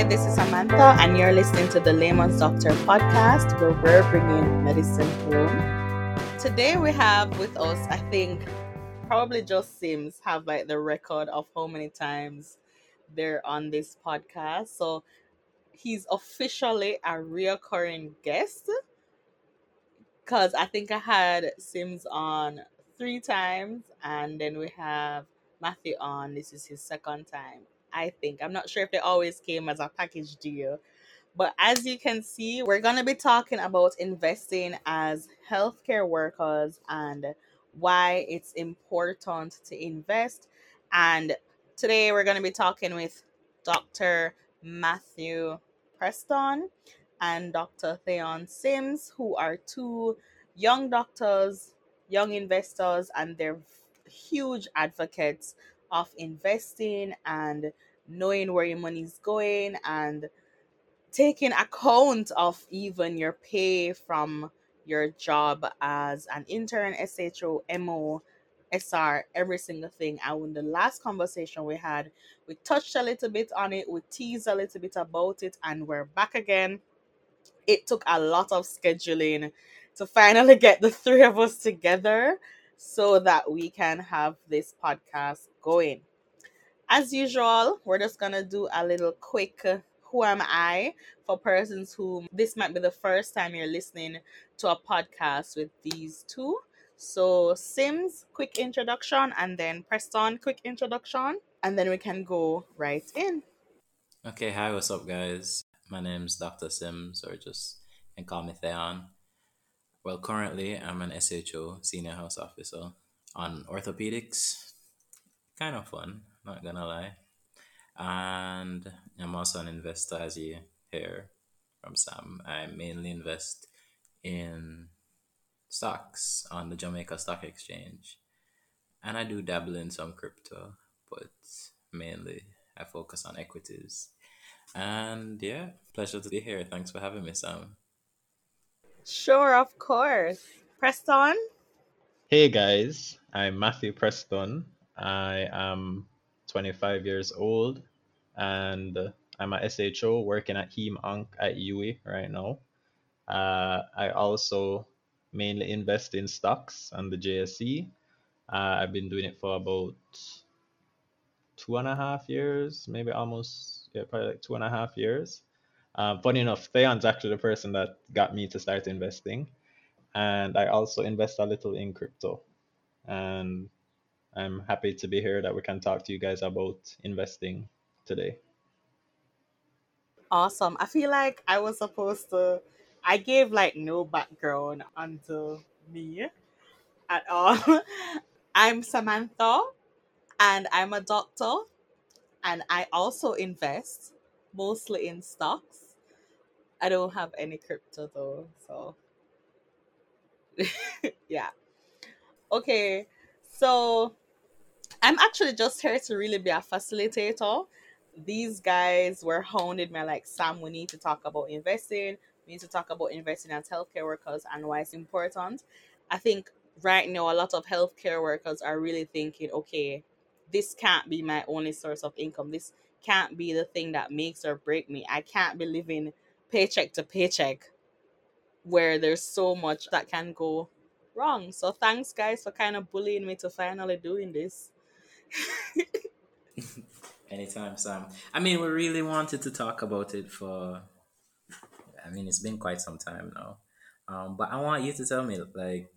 Hi, this is Samantha, and you're listening to the Layman's Doctor podcast, where we're bringing medicine home. Today, we have with us, I think, probably just Simms have like the record of how many times they're on this podcast. So he's officially a reoccurring guest because I think I had Simms on three times, and then we have Matthew on. This is his second time. I think. I'm not sure if they always came as a package deal. But as you can see, we're going to be talking about investing as healthcare workers and why it's important to invest. And today we're going to be talking with Dr. Matthew Preston and Dr. Thaon Simms, who are two young doctors, young investors, and they're huge advocates of investing and knowing where your money is going and taking account of even your pay from your job as an intern, SHO, MO, SR, every single thing. And in the last conversation we had, we touched a little bit on it, we teased a little bit about it, and we're back again. It took a lot of scheduling to finally get the three of us together so that we can have this podcast going. As usual, we're just gonna do a little quick uh, who am I for persons who this might be the first time you're listening to a podcast with these two. So, Simms, quick introduction, and then Preston, quick introduction, and then we can go right in. Okay, hi, what's up, guys? My name's Dr. Simms, or just and call me Thaon. Well, currently, I'm an SHO, Senior House Officer, on orthopedics. Kind of fun, not gonna lie. And I'm also an investor, as you hear from Sam. I mainly invest in stocks on the Jamaica Stock Exchange. And I do dabble in some crypto, but mainly I focus on equities. And yeah, pleasure to be here. Thanks for having me, Sam. Sure, of course. Preston? Hey guys, I'm Matthew Preston. I am 25 years old and I'm a SHO working at Heme Onc at UWI right now. Uh, I also mainly invest in stocks on the JSE. Uh, I've been doing it for about two and a half years, maybe almost, yeah, probably like two and a half years. Um, funny enough, Thaon's actually the person that got me to start investing. And I also invest a little in crypto. And I'm happy to be here that we can talk to you guys about investing today. Awesome. I feel like I was supposed to, I gave like no background onto me at all. I'm Samantha and I'm a doctor and I also invest mostly in stocks. I don't have any crypto though, so yeah. Okay, so I'm actually just here to really be a facilitator. These guys were hounding me like, Sam, we need to talk about investing. We need to talk about investing as healthcare workers and why it's important. I think right now, a lot of healthcare workers are really thinking, okay, this can't be my only source of income. This can't be the thing that makes or break me. I can't be living paycheck to paycheck where there's so much that can go wrong. So thanks guys for kind of bullying me to finally doing this. Anytime, Sam. I mean, we really wanted to talk about it for. I mean, it's been quite some time now, um, but I want you to tell me, like,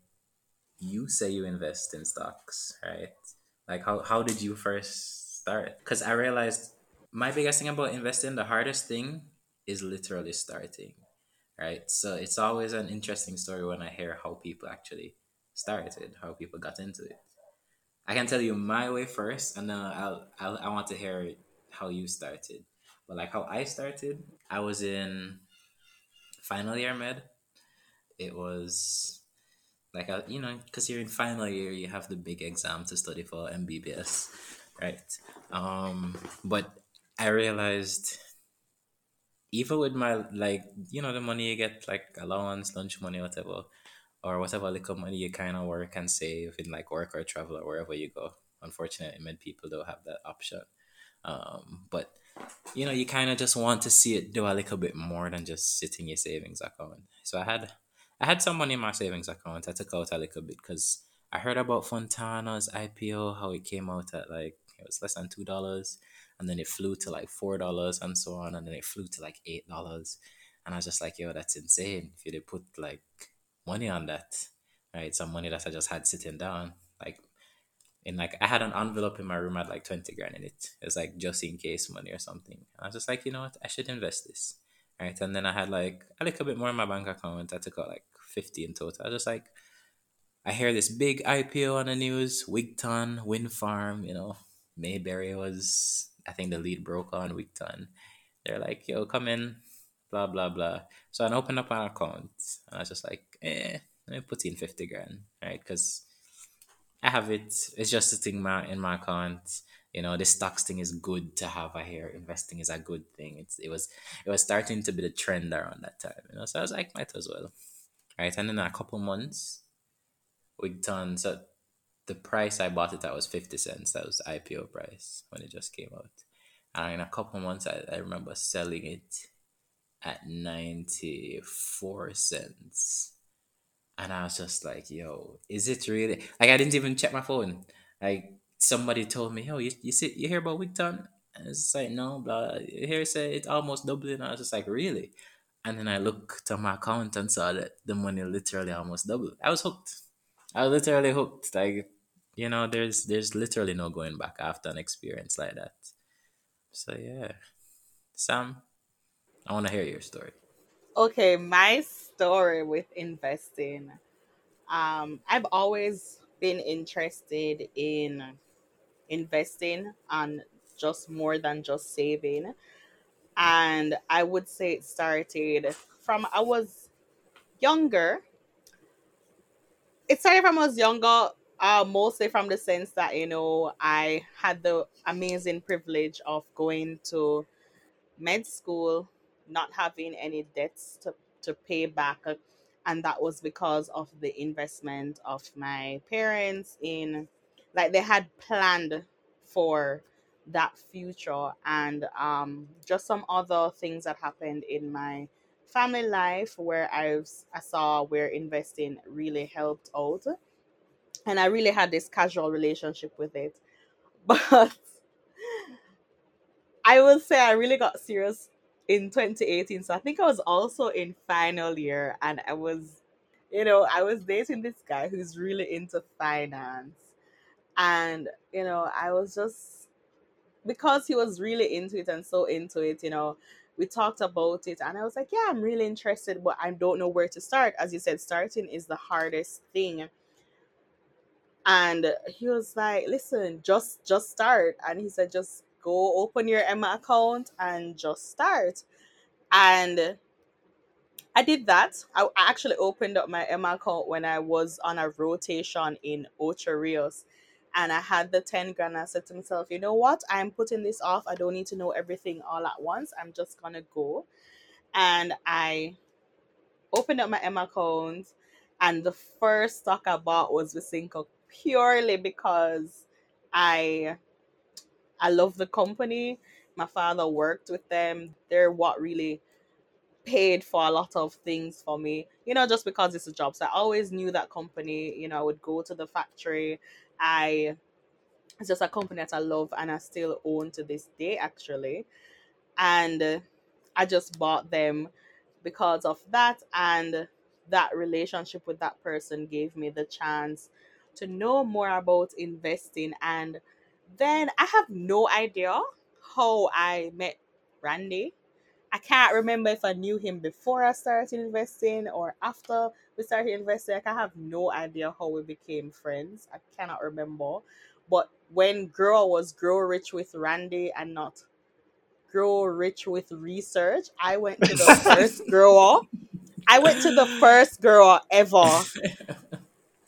you say you invest in stocks, right? Like, how how did you first start? Because I realized my biggest thing about investing, the hardest thing is literally starting, right? So it's always an interesting story when I hear how people actually started, how people got into it. I can tell you my way first, and then I'll, I'll I want to hear how you started. But like how I started, I was in final year med. It was like a, you know, because you're in final year, you have the big exam to study for MBBS, right? Um, but I realized even with my like you know the money you get like allowance, lunch money, whatever, or whatever little money you kind of work and save in like work or travel or wherever you go. Unfortunately, many people don't have that option. Um, but you know, you kind of just want to see it do a little bit more than just sitting your savings account. So I had, I had some money in my savings account. I took out a little bit because I heard about Fontana's IPO, how it came out at like it was less than two dollars, and then it flew to like four dollars and so on, and then it flew to like eight dollars, and I was just like, yo, that's insane. If you did put like money on that, right? Some money that I just had sitting down, like in like I had an envelope in my room had like 20 grand in it. It's like just in case money or something. And I was just like, you know what, I should invest this. Right. And then I had like a little bit more in my bank account. I took out like 50 in total. I was just like, I hear this big IPO on the news, Wigton, Wind Farm, you know, Mayberry was I think the lead broker on Wigton. They're like, yo, come in, blah blah blah. So I opened up an account and I was just like, eh, let me put in 50 grand, right? Because I have it. It's just a thing my in my account. You know, the stocks thing is good to have. I hear investing is a good thing. It's it was it was starting to be the trend around that time. You know, so I was like, might as well, right? And in a couple months, we done so. The price I bought it at was fifty cents. That was IPO price when it just came out. And in a couple months, I, I remember selling it at ninety four cents and I was just like, yo, is it really? Like, I didn't even check my phone. Like, somebody told me, yo, you, you, see, you hear about Wigton? And it's like, no, blah. Here say it's almost doubling. And I was just like, really? And then I looked to my account and saw that the money literally almost doubled. I was hooked. I was literally hooked. Like, you know, there's there's literally no going back after an experience like that. So yeah, Sam, I want to hear your story. Okay, my story with investing. Um, I've always been interested in investing and just more than just saving. And I would say it started from I was younger. It started from I was younger, uh, mostly from the sense that, you know, I had the amazing privilege of going to med school, not having any debts to, to pay back. And that was because of the investment of my parents in, like, they had planned for that future and um, just some other things that happened in my family life where I've, I saw where investing really helped out. And I really had this casual relationship with it. But I will say I really got serious in 2018. So I think I was also in final year and I was, you know, I was dating this guy who's really into finance. And, you know, I was just, because he was really into it and so into it, you know, we talked about it and I was like, yeah, I'm really interested, but I don't know where to start. As you said, starting is the hardest thing. And he was like, listen, just just start. And he said, just go open your Emma account and just start. And I did that. I actually opened up my Emma account when I was on a rotation in Ocho Rios. And I had the 10 grand. I said to myself, you know what? I'm putting this off. I don't need to know everything all at once. I'm just going to go. And I opened up my Emma account. And the first stock I bought was Wisynco purely because I I love the company. My father worked with them. They're what really paid for a lot of things for me, you know, just because it's a job. So I always knew that company, you know, I would go to the factory. I it's just a company that I love and I still own to this day actually. And I just bought them because of that and that relationship with that person gave me the chance to know more about investing and then I have no idea how I met Randy I can't remember if I knew him before I started investing or after we started investing. Like, I have no idea how we became friends. I cannot remember. But when Grow was Grow Rich with Randy and not Grow Rich with Research, I went to the first grower. I went to the first grower ever.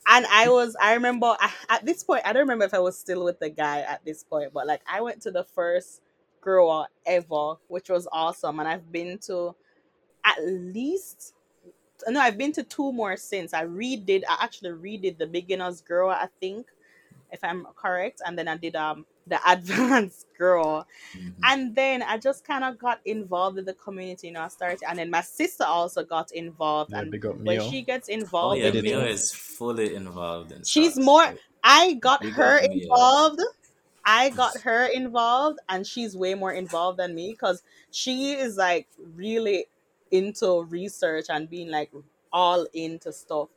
And I was, I remember at this point, I don't remember if I was still with the guy at this point, but like I went to the first grower ever, which was awesome. And I've been to at least no, I've been to two more since. I redid I actually redid the beginners grower, I think, if I'm correct. And then I did um the advanced girl. Mhm. And then I just kind of got involved with the community, you know, I started and then my sister also got involved Yeah, and big up when Mio. she gets involved, Oh involved yeah, with editing. Mio is fully involved in she's stocks. more Like, I got big her up Mio. involved. I got her involved and she's way more involved than me because she is like really into research and being like all into stuff.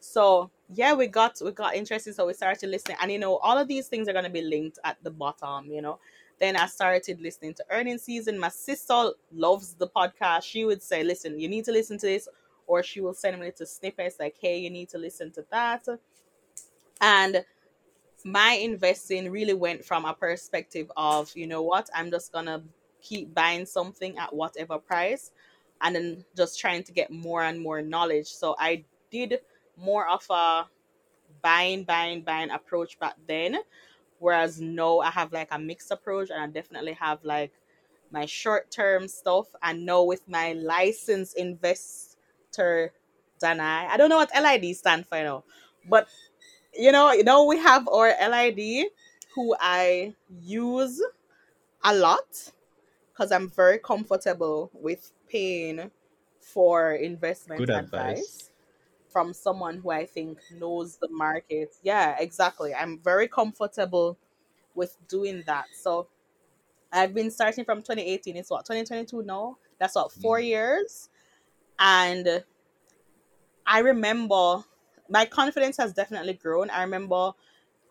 So yeah, we got we got interested, so we started listening, and you know, all of these things are gonna be linked at the bottom, you know. Then I started listening to Earnings Season. My sister loves the podcast. She would say, "Listen, you need to listen to this," or she will send me little snippets like, "Hey, you need to listen to that." And my investing really went from a perspective of, you know what, I'm just gonna keep buying something at whatever price and then just trying to get more and more knowledge. So I did more of a buying, buying, buying approach back then. Whereas now I have like a mixed approach and I definitely have like my short term stuff. And now with my licensed investor Danhai, I don't know what LID stand for you now, but you know, you know, we have our LID who I use a lot because I'm very comfortable with paying for investment Good advice. advice. From someone who I think knows the market. Yeah, exactly. I'm very comfortable with doing that. So I've been starting from 2018. It's what 2022 now. That's what four Mm. years, and I remember my confidence has definitely grown. I remember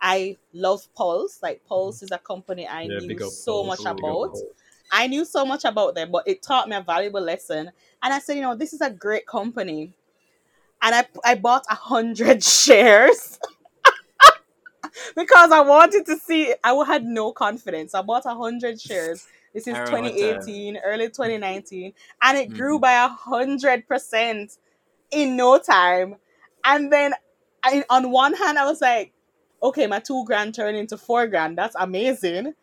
I love Pulse. Like Pulse is a company I Yeah, knew so Pulse. much about. I knew so much about them, but it taught me a valuable lesson. And I said, you know, this is a great company. And I I bought a hundred shares because I wanted to see. I had no confidence. I bought a hundred shares. This is I remember that. 2018, early 2019, and it grew Mhm. by a hundred percent in no time. And then I, on one hand, I was like, okay, my two grand turned into four grand. That's amazing.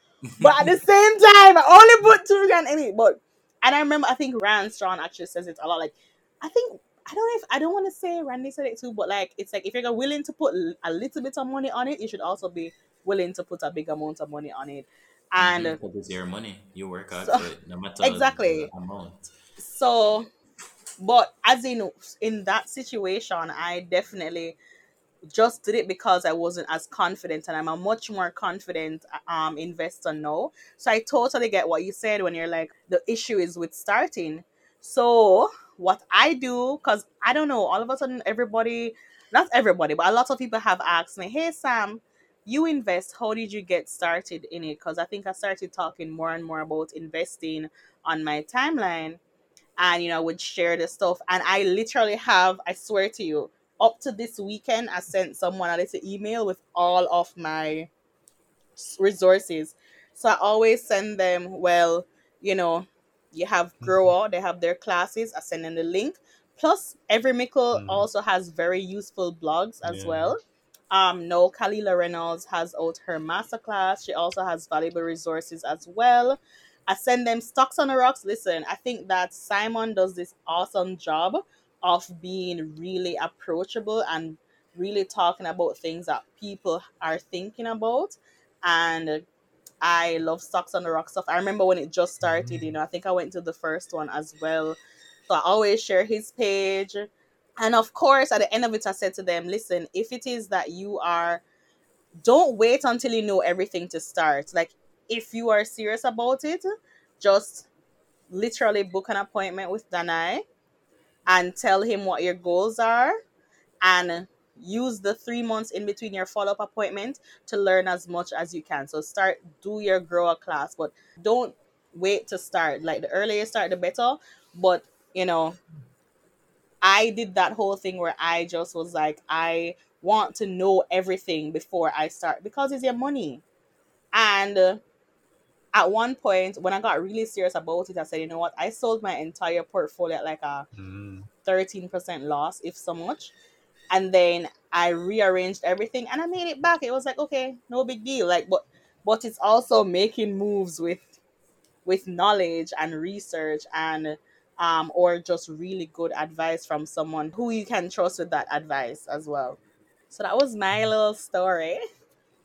But at the same time, I only put two grand in it. But and I remember, I think Rand Strong actually says it a lot. Like, I think I don't know if I don't want to say Randy said it too, but like it's like if you're willing to put a little bit of money on it, you should also be willing to put a big amount of money on it. And it's your money. You work hard So- for it, no matter Exactly. the amount. so but as in in that situation i definitely just did it because i wasn't as confident and i'm a much more confident um investor now so i totally get what you said when you're like the issue is with starting so what i do because i don't know all of a sudden everybody not everybody but a lot of people have asked me hey sam you invest how did you get started in it? Because i think i started talking more and more about investing on my timeline and you know would share the stuff. And i literally have i swear to you up to this weekend i sent someone a little email with all of my resources. So i always send them well you know you have grower they have their classes i send them the link plus every mickle Mhm. also has very useful blogs as Yeah. well um no kalilah reynolds has out her masterclass she also has valuable resources as well I send them stocks on the rocks. Listen, I think that Simon does this awesome job of being really approachable and really talking about things that people are thinking about. And I love Stocks on the rock stuff. I remember when it just started, you mm. know, I think I went to the first one as well. So I always share his page. And of course, at the end of it, I said to them, listen, if it is that you are, don't wait until you know everything to start. Like, if you are serious about it, just literally book an appointment with Danhai and tell him what your goals are and use the three months in between your follow-up appointment to learn as much as you can. So start do your grower class, but don't wait to start. Like the earlier you start the better. But you know, I did that whole thing where I just was like, I want to know everything before I start because it's your money. And uh, at one point, when I got really serious about it, I said, you know what? I sold my entire portfolio at like a Mm. 13% loss, if so much. And then I rearranged everything and I made it back. It was like, okay, no big deal. Like, but but it's also making moves with with knowledge and research and um or just really good advice from someone who you can trust with that advice as well. So that was my little story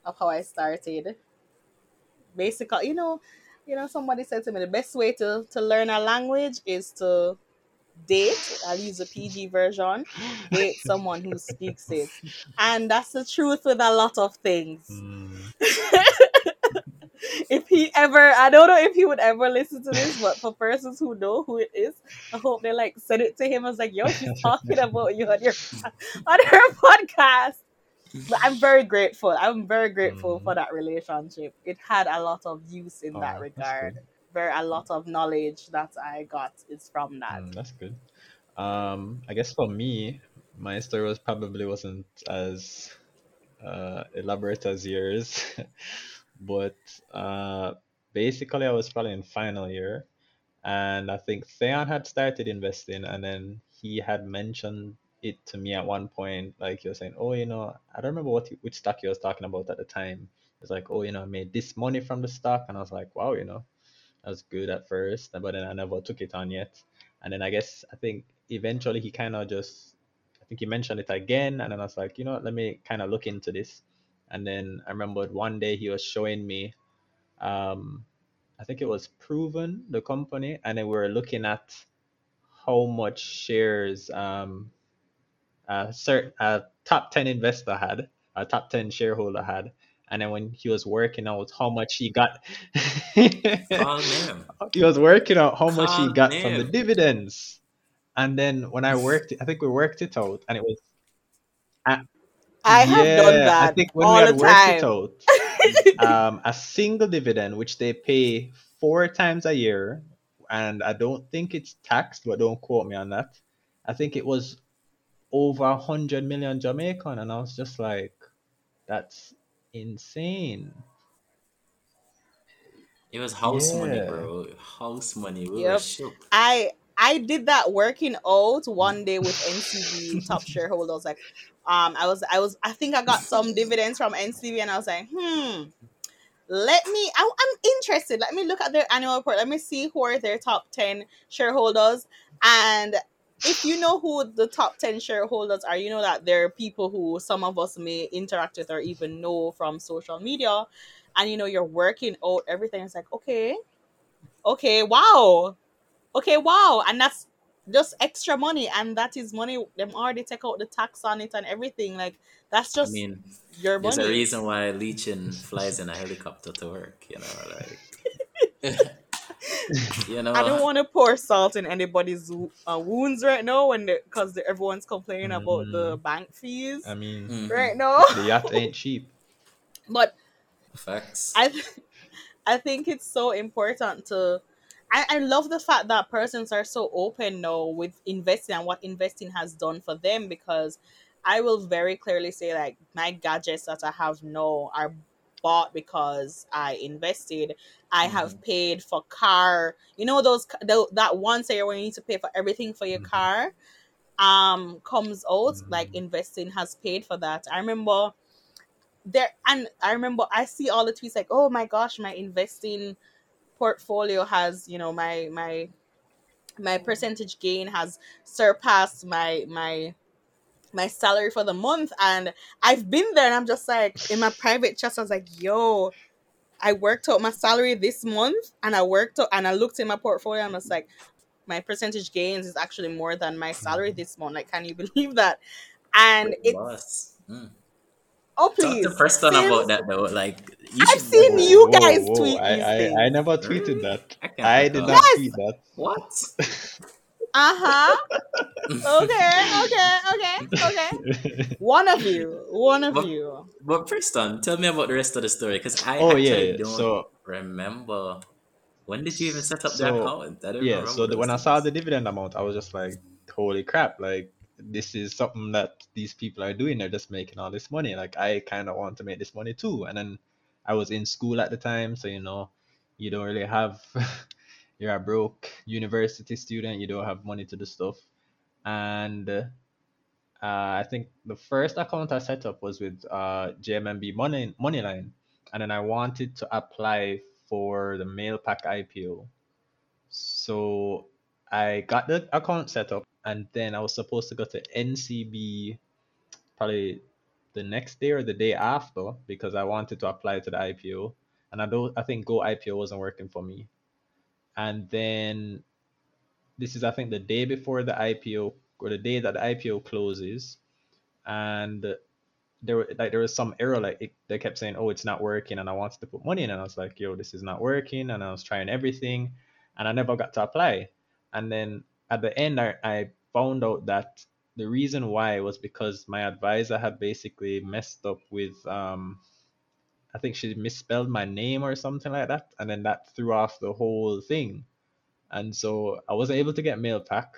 of how I started. basically, you know, you know, somebody said to me the best way to to learn a language is to date. I'll use a PG version. Date someone who speaks it, and that's the truth with a lot of things. Mm, if he ever, I don't know if he would ever listen to this, but for persons who know who it is, I hope they like send it to him. I was like, yo, she's talking about you on your on her podcast. But I'm very grateful. I'm very grateful for Mhm. that relationship. It had a lot of use in Oh, that regard. Very a lot of knowledge that I got is from that. Mm, that's good. Um, I guess for me, my story was probably wasn't as uh, elaborate as yours, but uh, basically I was probably in final year, and I think Thaon had started investing, and then he had mentioned it to me at one point, like was saying, "Oh, you know, I don't remember what which stock he was talking about at the time." It's like, "Oh, you know, I made this money from the stock," and I was like, "Wow, you know." That was good at first, but then I never took it on yet. And then I guess I think eventually he kind of just, I think he mentioned it again, and then I was like, you know what, let me kind of look into this. And then I remembered one day he was showing me, um, I think it was Proven, the company, and then we were looking at how much shares um, a certain a top 10 investor had, a top 10 shareholder had. And then when he was working out how much he got, he was working out how much he Call got from the dividends. And then when I worked, it, I think we worked it out, and it was, uh, I have done yeah, I that think when we all the had worked it time. out, um, a single dividend, which they pay four times a year, and I don't think it's taxed, but don't quote me on that. I think it was over a hundred million Jamaican, and I was just like, that's insane. It was house money, bro. House money. We Yep. shook. I I did that working out one day with NCB top shareholders. Like, um, I was I was I think I got some dividends from NCB, and I was like, hmm, let me. I, I'm interested. Let me look at their annual report. Let me see who are their top ten shareholders, and if you know who the top 10 shareholders are, you know that they're people who some of us may interact with or even know from social media. And you know, you're working out everything. It's like, okay, okay, wow, okay, wow. And that's just extra money. And that is money, them already take out the tax on it and everything. Like, that's just I mean, your there's a reason why Lee-Chin flies in a helicopter to work, you know, like you know I don't want to pour salt in anybody's uh, wounds right now when because everyone's complaining about the Mhm. bank fees I mean, Mhm. right now. the yacht ain't cheap. But facts. I th- I think it's so important to I, I love the fact that persons are so open now with investing and what investing has done for them because I will very clearly say like my gadgets that I have now are bought because I invested. I have paid for car. You know those tho- that once a year when you need to pay for everything for your Mhm. car um comes out like Mhm. investing has paid for that. I remember there and I remember I see all the tweets like, oh my gosh, my investing portfolio has, you know, my my my percentage gain has surpassed my my my salary for the month and I've been there and I'm just like in my private chat I was like, yo, I worked out my salary this month and I worked out and I looked in my portfolio and I was like, my percentage gains is actually more than my salary this month. Like, can you believe that? And Great it's boss. Mm. oh Talk please. to Preston Simms, about that though. Like you I've should seen know. you guys tweet I, these I, I things. never tweeted that. I I did not Yes. tweet that. What? Uh-huh. Okay, okay, okay, okay. One of you. One of but, you. but Preston, tell me about the rest of the story because I oh actually yeah. don't So remember. When did you even set up the so account? I yeah. So the, when I saw the dividend amount, I was just like, holy crap! Like this is something that these people are doing. They're just making all this money. Like I kind of want to make this money too. And then I was in school at the time, so you know, you don't really have. You're a broke university student. You don't have money to do stuff. And uh, I think the first account I set up was with uh, JMMB Money Moneyline, and then I wanted to apply for the Mailpac IPO. So I got the account set up, and then I was supposed to go to NCB probably the next day or the day after because I wanted to apply to the IPO. and I don't I think Go IPO wasn't working for me. And then this is I think the day before the IPO or the day that the IPO closes, and there were like there was some error like it, they kept saying oh it's not working and I wanted to put money in and I was like yo this is not working and I was trying everything and I never got to apply. And then at the end I, I found out that the reason why was because my advisor had basically messed up with um I think she misspelled my name or something like that and then that threw off the whole thing and so I wasn't able to get mail pack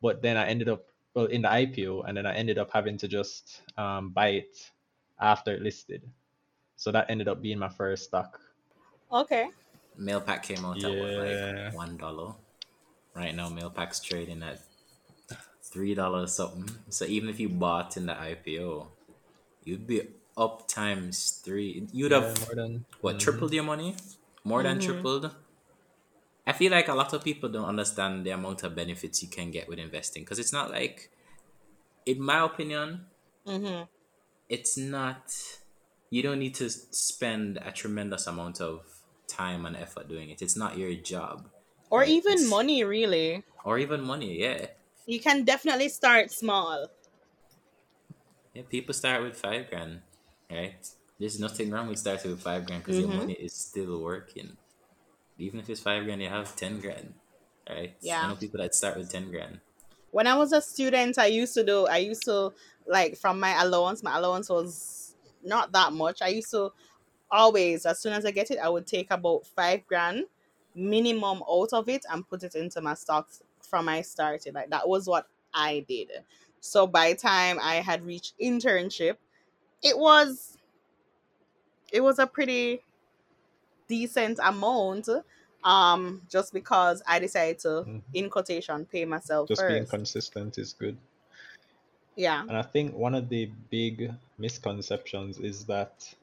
but then I ended up well in the IPO, and then I ended up having to just um, buy it after it listed. So that ended up being my first stock. Okay. Mailpac came out at what, like one dollar. Right now, Mailpac's trading at three dollars something. So even if you bought in the IPO, you'd be up times three. You'd Yeah, have more than what mhm. tripled your money, more than Mhm. tripled. I feel like a lot of people don't understand the amount of benefits you can get with investing because it's not like, in my opinion, Mm-hmm. it's not. You don't need to spend a tremendous amount of time and effort doing it. It's not your job, Or Right, even it's- money, really. or even money. Yeah, You can definitely start small. yeah. People start with five grand, right? There's nothing wrong with starting with five grand because Mhm. your money is still working. Even if it's five grand, you have ten grand, right? Yeah. I know people that start with ten grand. When I was a student, I used to do, I used to, like, from my allowance, my allowance was not that much. I used to always, as soon as I get it, I would take about five grand minimum out of it and put it into my stocks from my starting. Like, that was what I did. So by the time I had reached internship, it was, it was a pretty decent amount um just because i decided to Mhm. in quotation pay myself just being consistent is good. yeah And I think one of the big misconceptions is that,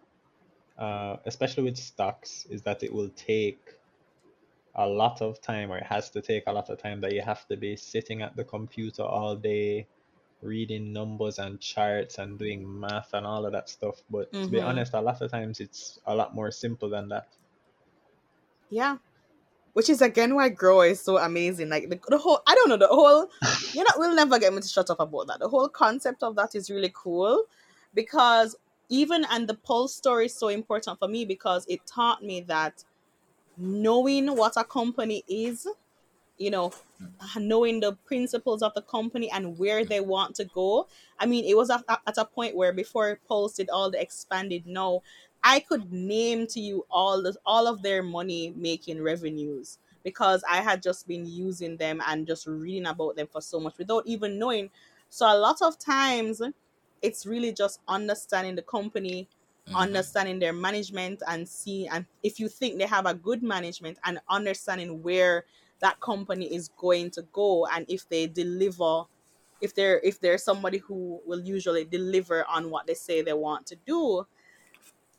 uh, especially with stocks, is that it will take a lot of time, or it has to take a lot of time, that you have to be sitting at the computer all day, reading numbers and charts and doing math and all of that stuff. But to be Mhm. honest, a lot of times it's a lot more simple than that. yeah which is again why grow is so amazing like the, the whole i don't know the whole you know we'll never get me to shut up about that the whole concept of that is really cool because even and the pulse story is so important for me because it taught me that knowing what a company is you know knowing the principles of the company and where they want to go. I mean it was at, at a point where before pulse did all the expanded no i could name to you all the all of their money making revenues because i had just been using them and just reading about them for so much without even knowing. So a lot of times it's really just understanding the company Mhm. understanding their management and see and if you think they have a good management and understanding where that company is going to go and if they deliver if they're if they're somebody who will usually deliver on what they say they want to do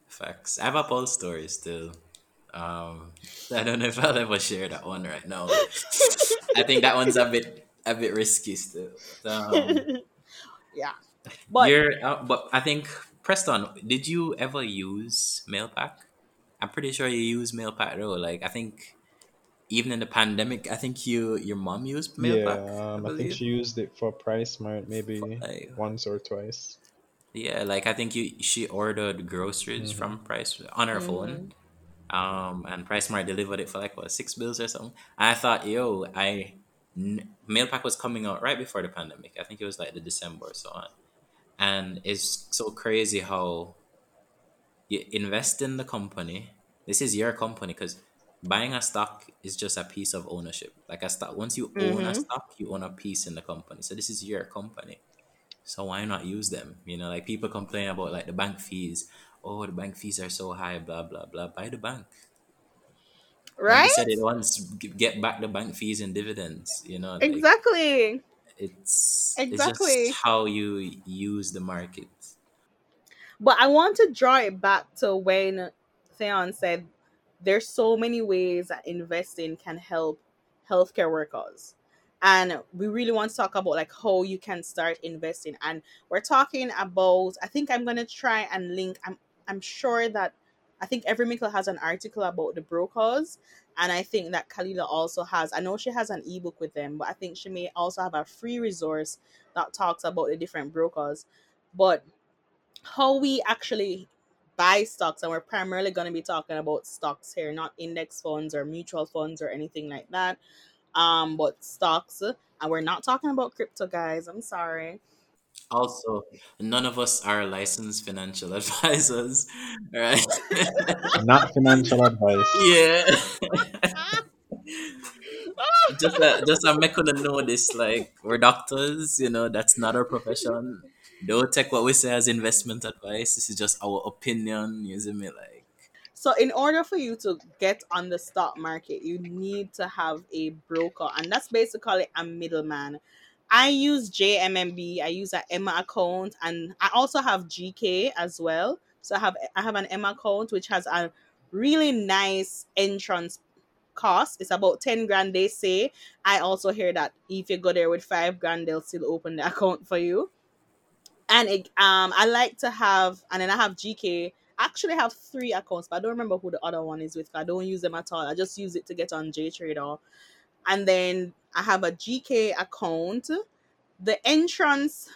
Facts. I have a pulse story still. Um, I don't know if I'll ever share that one right now. I think that one's a bit a bit risky still. But, um, yeah but you're, uh, but I think Preston, did you ever use Mailpac? I'm pretty sure you use Mailpac though. Like I think even in the pandemic, I think you your mom used Mailpac. yeah, um, I, think she used it for PriceSmart maybe Like, once or twice. Yeah, like I think you she ordered groceries Mhm. from Price on her Mhm. phone. Um and PriceSmart delivered it for like what six bills or something. And I thought, yo, I n- Mailpac was coming out right before the pandemic. I think it was like the December or so on. And it's so crazy how you invest in the company. This is your company because buying a stock is just a piece of ownership. Like a stock, once you own a Mhm. stock, you own a piece in the company. So this is your company. So why not use them? You know, like people complain about like the bank fees. Oh, the bank fees are so high, blah blah blah. Buy the bank. Like right you said it once, get back the bank fees and dividends. You know, like exactly it's Exactly. it's just how you use the market. But I want to draw it back to when Thaon said there's so many ways that investing can help healthcare workers. And we really want to talk about like how you can start investing. And we're talking about I think I'm gonna try and link I'm I'm sure that I think Every Mickle has an article about the brokers, and I think that Kalilah also has. I know she has an ebook with them, but I think she may also have a free resource that talks about the different brokers. But how we actually buy stocks, and we're primarily going to be talking about stocks here, not index funds or mutual funds or anything like that. Um, but stocks, and we're not talking about crypto, guys. I'm sorry. Also, none of us are licensed financial advisors, right? Not financial advice. yeah. just uh, just I'm making to know this like we're doctors, you know, that's not our profession. Don't take what we say as investment advice. This is just our opinion, using me like So, in order for you to get on the stock market, you need to have a broker, and that's basically a middleman. I use JMMB. I use an Emma account, and I also have GK as well. So I have I have an Emma account which has a really nice entrance cost. It's about ten grand. They say. I also hear that if you go there with five grand, they'll still open the account for you. And it, um, I like to have, and then I have GK. Actually, I actually have three accounts, but I don't remember who the other one is with. I don't use them at all. I just use it to get on JTrader and then I have a GK account. The entrance,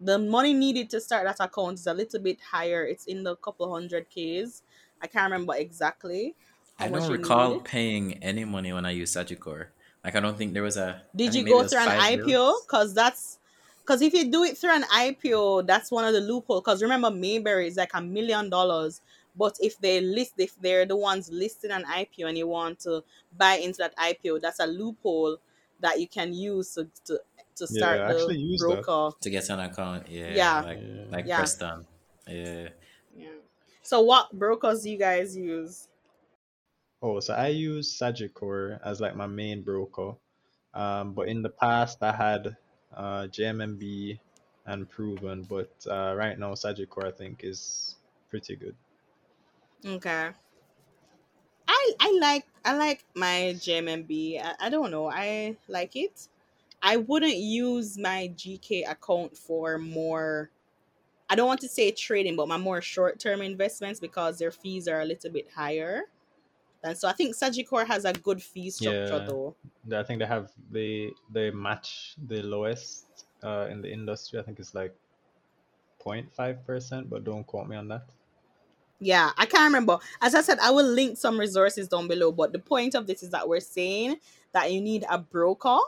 the money needed to start that account is a little bit higher. It's in the couple hundred Ks. I can't remember exactly. I don't recall paying any money when I used Sagicor. Like I don't think there was a. Did you think maybe it go through an IPO? Because that's because if you do it through an IPO, that's one of the loopholes. Because remember, Mayberry is like a million dollars. But if they list, if they're the ones listing an IPO and you want to buy into that IPO, that's a loophole that you can use to to, to Yeah, start I the actually used that. broker. to get an account. Yeah, Yeah. like Yeah. like Yeah. Preston. Yeah, Yeah. So what brokers do you guys use? Oh, so I use Sagicor as like my main broker. Um, but in the past I had uh, JMMB and Proven, but uh, right now Sagicor I think is pretty good. Okay. I I like I like my JMMB. I, I don't know. I like it. I wouldn't use my GK account for more I don't want to say trading, but my more short term investments because their fees are a little bit higher. And so I think Sagicor has a good fee structure Yeah. though. I think they have they they match the lowest uh, in the industry. I think it's like 0.5 percent, but don't quote me on that. Yeah, I can't remember. As I said, I will link some resources down below. But the point of this is that we're saying that you need a broker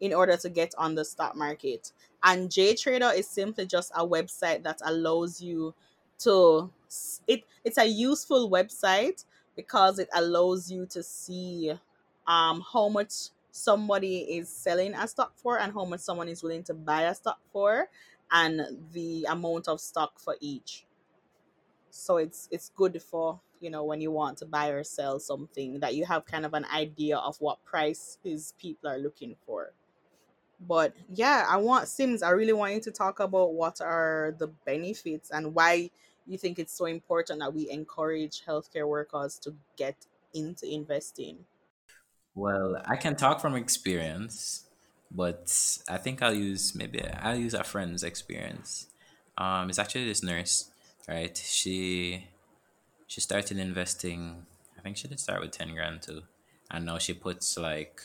in order to get on the stock market. And JTrader is simply just a website that allows you to it it's a useful website because it allows you to see um how much somebody is selling a stock for and how much someone is willing to buy a stock for and the amount of stock for each. So it's it's good for you know when you want to buy or sell something that you have kind of an idea of what price prices people are looking for. But yeah i want simms i really want you to talk about what are the benefits and why you think it's so important that we encourage healthcare workers to get into investing Well, I can talk from experience, but I think I'll use maybe I'll use a friend's experience. Um, it's actually this nurse, right? She she started investing. I think she did start with ten grand too, and now she puts like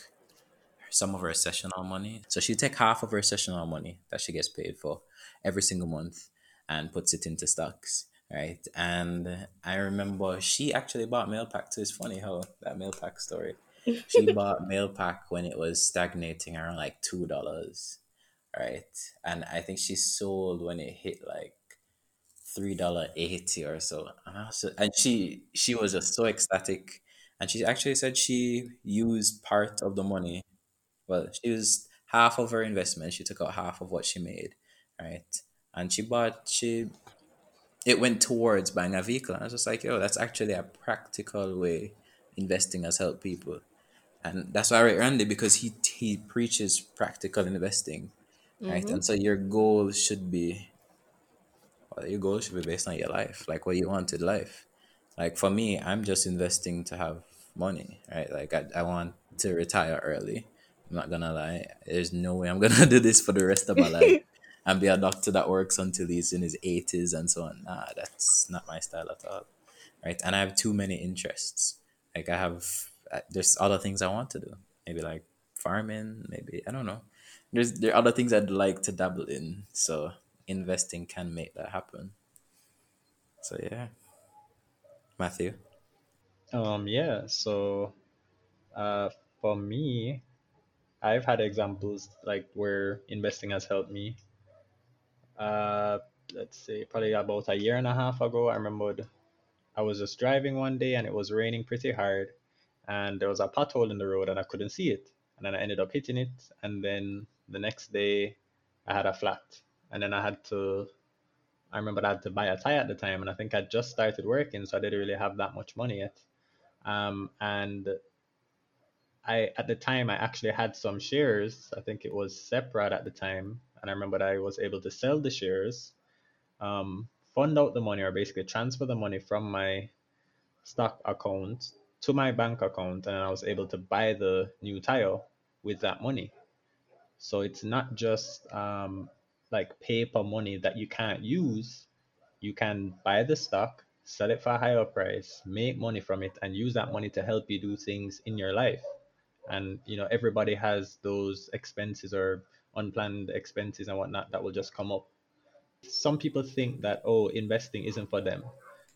some of her sessional money. So she take half of her sessional money that she gets paid for every single month and puts it into stocks, right? And I remember she actually bought Mailpac too. It's funny how that Mailpac story. She bought Mailpac when it was stagnating around like two dollars, right? And I think she sold when it hit like three dollar eighty or so. And I was, and she she was just so ecstatic, and she actually said she used part of the money well, she used half of her investment. She took out half of what she made, right? And she bought she it went towards buying a vehicle. And I was just like, yo, that's actually a practical way investing has helped people. And that's why I rate Randy because he he preaches practical investing, right? mm-hmm. And so your goal should be well, your goal should be based on your life, like what you want in life. Like for me, I'm just investing to have money, right? Like I, I want to retire early. I'm not gonna lie. There's no way I'm gonna do this for the rest of my life and be a doctor that works until he's in his 80s and so on. Nah, that's not my style at all. right? And I have too many interests. Like I have, uh, there's other things I want to do. Maybe like farming. Maybe I don't know. There's there are other things I'd like to dabble in. So investing can make that happen. So yeah, Matthew. Um, yeah, so uh, for me, I've had examples like where investing has helped me. Uh, let's see, probably about a year and a half ago, I remembered I was just driving one day and it was raining pretty hard, and there was a pothole in the road and I couldn't see it, and then I ended up hitting it, and then the next day I had a flat, and then I had to. I remember I had to buy a tire at the time, and I think I just started working, so I didn't really have that much money yet. Um, and I at the time I actually had some shares. I think it was Separate at the time, and I remember I was able to sell the shares, um, fund out the money, or basically transfer the money from my stock account to my bank account, and I was able to buy the new tire with that money. So it's not just um, like paper money that you can't use. You can buy the stock, sell it for a higher price, make money from it, and use that money to help you do things in your life and you know everybody has those expenses or unplanned expenses and whatnot that will just come up. Some people think that oh investing isn't for them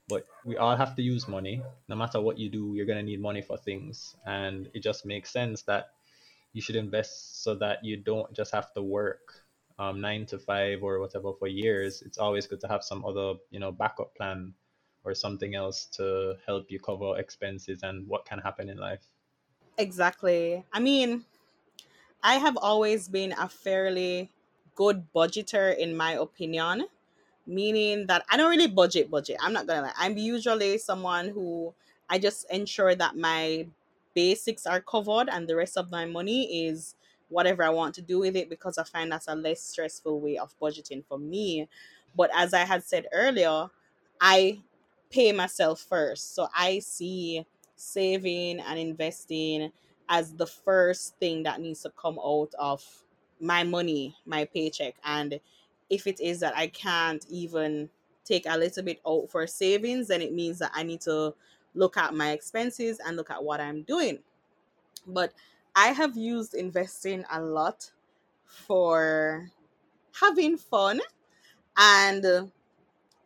but we all have to use money. No matter what you do you're going to need money for things. And it just makes sense that you should invest so that you don't just have to work um, nine to five or whatever for years. It's always good to have some other you know backup plan or something else to help you cover expenses and what can happen in life. Exactly. I mean, I have always been a fairly good budgeter in my opinion, meaning that I don't really budget budget. I'm not gonna lie. I'm usually someone who I just ensure that my basics are covered and the rest of my money is whatever I want to do with it because I find that's a less stressful way of budgeting for me. But as I had said earlier, I pay myself first. So I see saving and investing as the first thing that needs to come out of my money, my paycheck. And if it is that I can't even take a little bit out for savings, then it means that I need to look at my expenses and look at what I'm doing. But I have used investing a lot for having fun and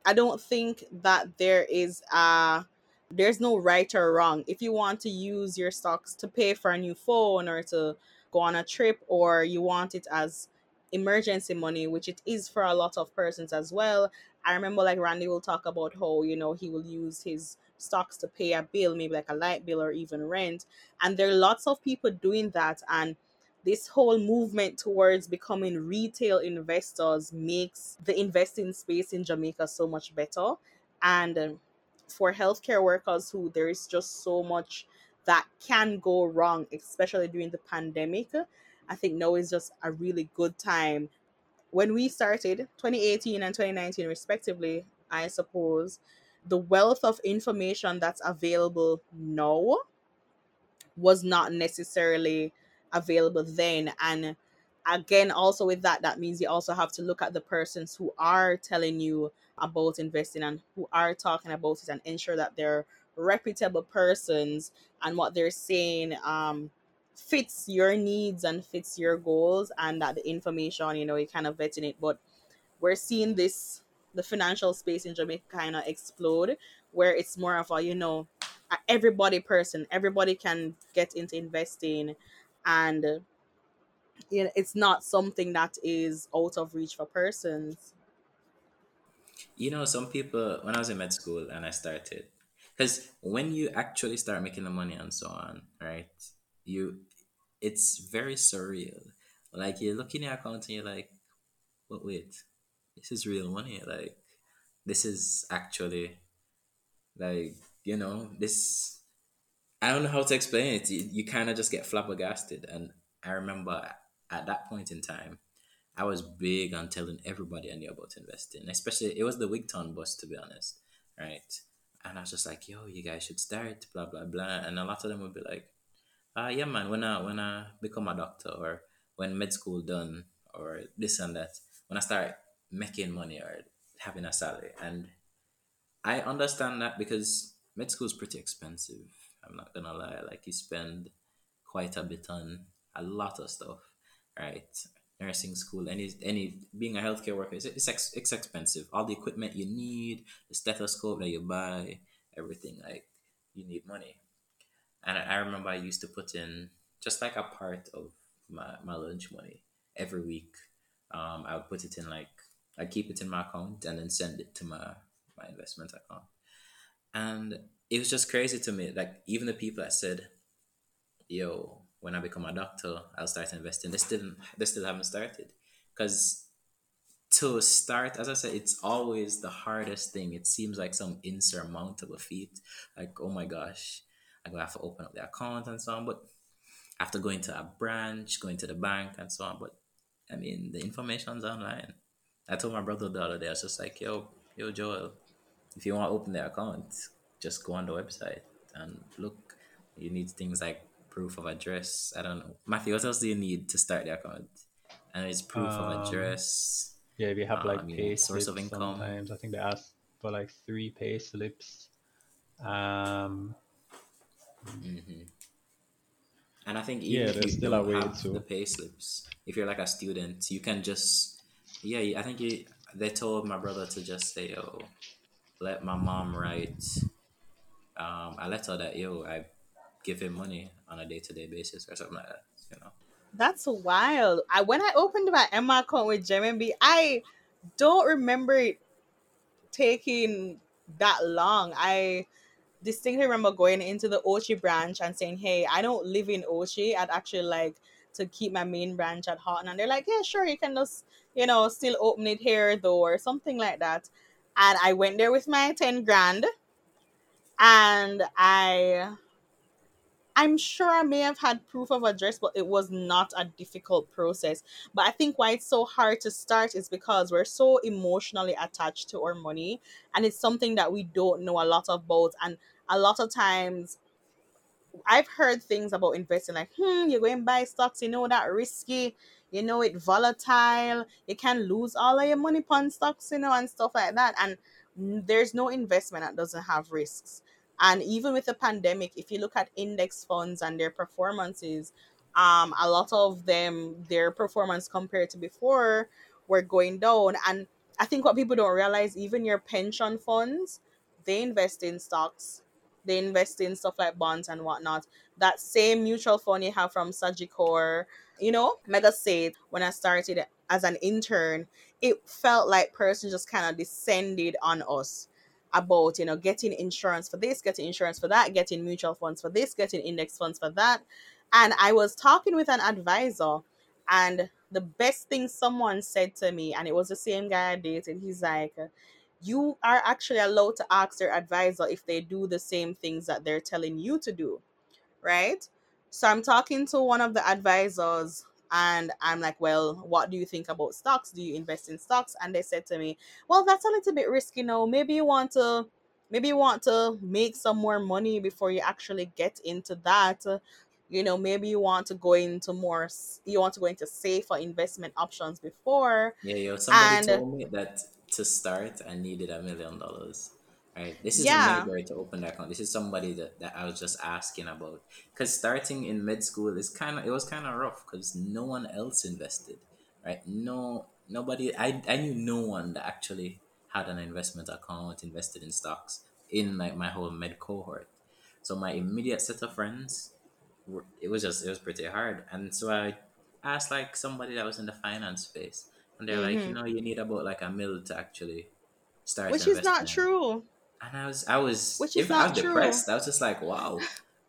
I don't think that there is a there's no right or wrong. If you want to use your stocks to pay for a new phone or to go on a trip or you want it as emergency money, which it is for a lot of persons as well. I remember like Randy will talk about how, you know, he will use his stocks to pay a bill, maybe like a light bill or even rent. And there are lots of people doing that and this whole movement towards becoming retail investors makes the investing space in Jamaica so much better. And um, for healthcare workers who there is just so much that can go wrong, especially during the pandemic, I think now is just a really good time. When we started 2018 and 2019, respectively, I suppose the wealth of information that's available now was not necessarily available then. And again, also with that, that means you also have to look at the persons who are telling you about investing and who are talking about it and ensure that they're reputable persons and what they're saying um fits your needs and fits your goals and that the information you know you kind of vetting it but we're seeing this the financial space in jamaica kind of explode where it's more of a you know a everybody person everybody can get into investing and you know it's not something that is out of reach for persons You know, some people, when I was in med school and I started, because when you actually start making the money and so on, right, you, it's very surreal. Like you're looking at your account and you're like, but wait, this is real money. Like, this is actually, like, you know, this, I don't know how to explain it. You, you kind of just get flabbergasted. And I remember at that point in time, I was big on telling everybody I knew about investing, especially it was the Wigton bus to be honest, right? And I was just like, yo, you guys should start, blah blah blah. And a lot of them would be like, ah, yeah, man, when I when I become a doctor or when med school done or this and that, when I start making money or having a salary, and I understand that because med school is pretty expensive. I'm not gonna lie. Like you spend quite a bit on a lot of stuff, right? Nursing school, any any being a healthcare worker, it's it's, ex, it's expensive. All the equipment you need, the stethoscope that you buy, everything like you need money. And I, I remember I used to put in just like a part of my, my lunch money every week. Um, I would put it in like I keep it in my account and then send it to my my investment account. And it was just crazy to me. Like even the people that said, "Yo, when I become a doctor, I'll start investing," they still they still haven't started because to start, as I said, it's always the hardest thing. It seems like some insurmountable feat. Like, oh my gosh, I'm gonna have to open up the account and so on. But after going to a branch, going to the bank and so on. But I mean, the information's online. I told my brother the other day, I was just like, yo, yo, Joel, if you want to open the account, just go on the website and look. You need things like proof of address. I don't know. Matthew, what else do you need to start the account? And it's proof Um, of address. Yeah, if you have like Um, pay source of slips income. sometimes, I think they ask for like three pay slips. Um, hmm And I think Yeah, even if you still don't have to- the pay slips, if you're like a student, you can just yeah. I think you, they told my brother to just say, "Oh, let my mom write um, a letter that yo I give him money on a day to day basis or something like that." You know. That's wild. I when I opened my Emma account with JMB, I don't remember it taking that long. I distinctly remember going into the Ochi branch and saying, "Hey, I don't live in Ochi. I'd actually like to keep my main branch at Houghton." And they're like, "Yeah, sure. You can just, you know, still open it here though, or something like that." And I went there with my ten grand, and I I'm sure I may have had proof of address, but it was not a difficult process. But I think why it's so hard to start is because we're so emotionally attached to our money, and it's something that we don't know a lot about. And a lot of times, I've heard things about investing like, hmm, you're going to buy stocks, you know that risky, you know it volatile, you can lose all of your money on stocks, you know, and stuff like that. And there's no investment that doesn't have risks. And even with the pandemic, if you look at index funds and their performances, um, a lot of them, their performance compared to before were going down. And I think what people don't realize, even your pension funds, they invest in stocks, they invest in stuff like bonds and whatnot. That same mutual fund you have from Sagicor, you know, Mega State, when I started as an intern, it felt like person just kind of descended on us about you know getting insurance for this getting insurance for that getting mutual funds for this getting index funds for that. And i was talking with an advisor and the best thing someone said to me and it was the same guy i dated he's like you are actually allowed to ask your advisor if they do the same things that they're telling you to do right? So i'm talking to one of the advisors and i'm like well what do you think about stocks? Do you invest in stocks? And they said to me well that's a little bit risky now maybe you want to maybe you want to make some more money before you actually get into that. You know maybe you want to go into more you want to go into safer investment options before. Yeah, yo, somebody And- told me that to start, I needed a million dollars. Right, this is Yeah. way to open that account. This is somebody that, that I was just asking about. Because starting in med school is kind of it was kind of rough because no one else invested. Right, no nobody. I I knew no one that actually had an investment account, invested in stocks in like my whole med cohort. So my immediate set of friends, were- it was just it was pretty hard. And so I asked like somebody that was in the finance space, and they're like, Mhm. you know, you need about like a mil to actually start. which is not true And I was, I was, Which is even I was true. depressed. I was just like, wow,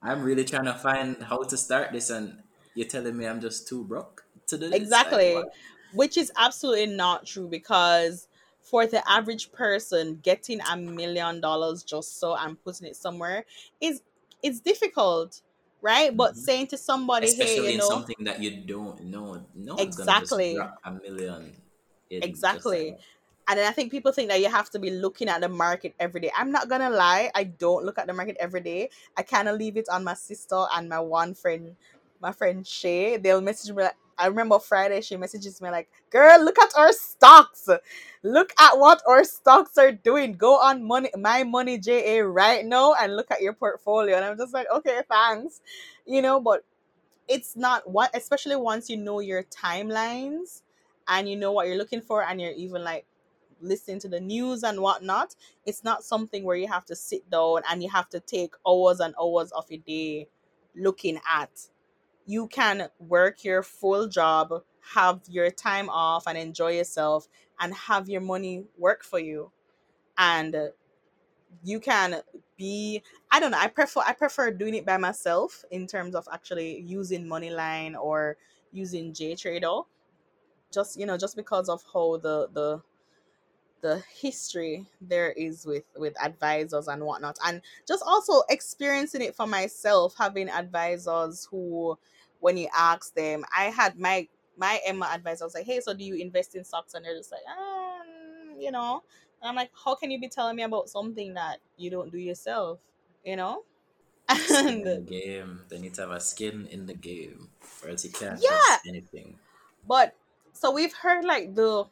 I'm really trying to find how to start this, and you're telling me I'm just too broke to do this. Exactly. what? which is absolutely not true because for the average person getting a million dollars just so and putting it somewhere is it's difficult right but Mhm. saying to somebody Especially hey you in know something that you don't know. No Exactly. gonna just drop a million. Exactly. like. And then i think people think that you have to be looking at the market every day i'm not gonna lie i don't look at the market every day i kind of leave it on my sister and my one friend my friend shay they'll message me like I remember Friday she messages me like, "Girl, look at our stocks. Look at what our stocks are doing. Go on money, my money JA right now and look at your portfolio." And I'm just like, "Okay, thanks," you know. But it's not what, especially once you know your timelines and you know what you're looking for, and you're even like listening to the news and whatnot. It's not something where you have to sit down and you have to take hours and hours of your day looking at you can work your full job, have your time off, and enjoy yourself, and have your money work for you. And you can be I don't know, I prefer I prefer doing it by myself in terms of actually using Moneyline or using JTrader. Just you know, just because of how the the the history there is with with advisors and whatnot and just also experiencing it for myself having advisors who when you ask them i had my my emma advisor was like hey so do you invest in stocks? And they're just like um, you know. And i'm like how can you be telling me about something that you don't do yourself? You know? In the game. They need to have a skin in the game, or else you can't yeah. anything. but so we've heard like the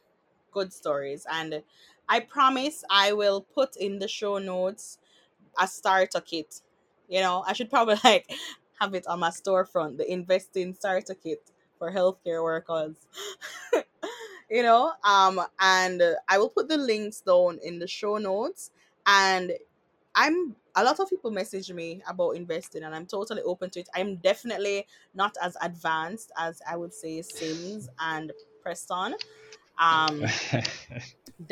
good stories and i promise i will put in the show notes a starter kit. You know, I should probably like have it on my storefront, the investing starter kit for healthcare workers. you know, um, and I will put the links down in the show notes. And I'm a lot of people message me about investing, and I'm totally open to it. I'm definitely not as advanced as I would say Simms and Preston. Um,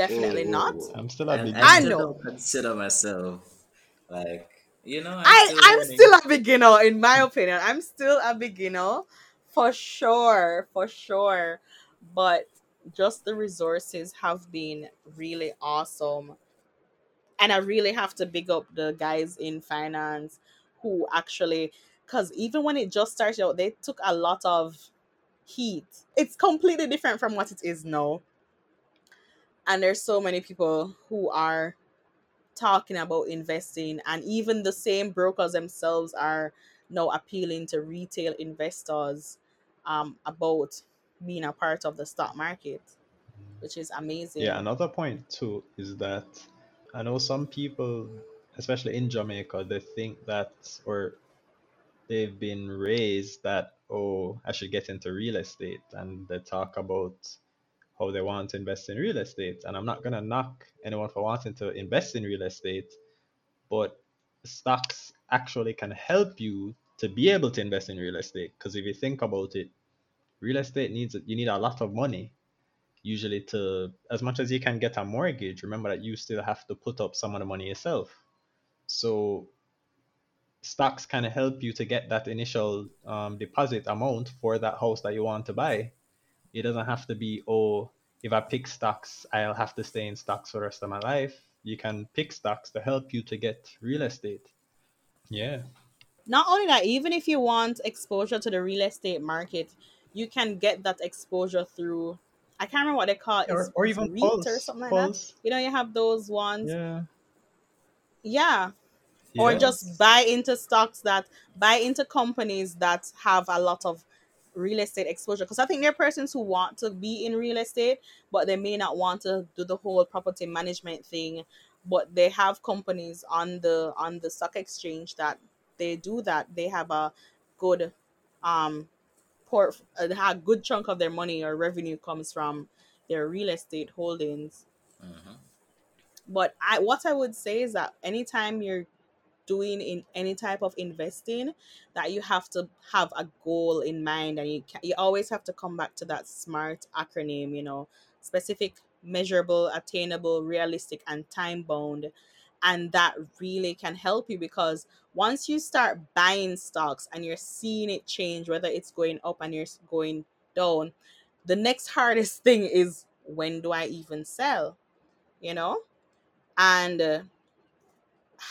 Whoa, definitely whoa, not. whoa. I'm still a I, I I beginner. I know don't consider myself like you know. I'm I still I'm learning. still a beginner in my opinion. I'm still a beginner for sure, for sure. But just the resources have been really awesome. And I really have to big up the guys in finance who actually cuz even when it just started out, they took a lot of heat. It's completely different from what it is now. And there's so many people who are talking about investing and even the same brokers themselves are now appealing to retail investors um, about being a part of the stock market which is amazing. Yeah, another point too is that I know some people, especially in Jamaica, they think that, or they've been raised that, oh, I should get into real estate, and they talk about how they want to invest in real estate. And I'm not gonna knock anyone for wanting to invest in real estate, but stocks actually can help you to be able to invest in real estate. Because if you think about it, real estate needs you need a lot of money usually to as much as you can get a mortgage remember that you still have to put up some of the money yourself so stocks kind of help you to get that initial um, deposit amount for that house that you want to buy. It doesn't have to be oh if i pick stocks i'll have to stay in stocks for the rest of my life. You can pick stocks to help you to get real estate. Yeah. Not only that even if you want exposure to the real estate market you can get that exposure through i can't remember what they call it or, or even REIT or something like that. You know you have those ones. Yeah. Yeah or just buy into stocks that buy into companies that have a lot of real estate exposure. Because i think there are persons who want to be in real estate but they may not want to do the whole property management thing. But they have companies on the on the stock exchange that they do that. They have a good um port a good chunk of their money or revenue comes from their real estate holdings. Mhm. but i what i would say is that anytime you're doing in any type of investing that you have to have a goal in mind and you can, you always have to come back to that smart acronym you know specific measurable attainable realistic and time bound and that really can help you because once you start buying stocks and you're seeing it change whether it's going up and you're going down the next hardest thing is when do i even sell? You know? And uh,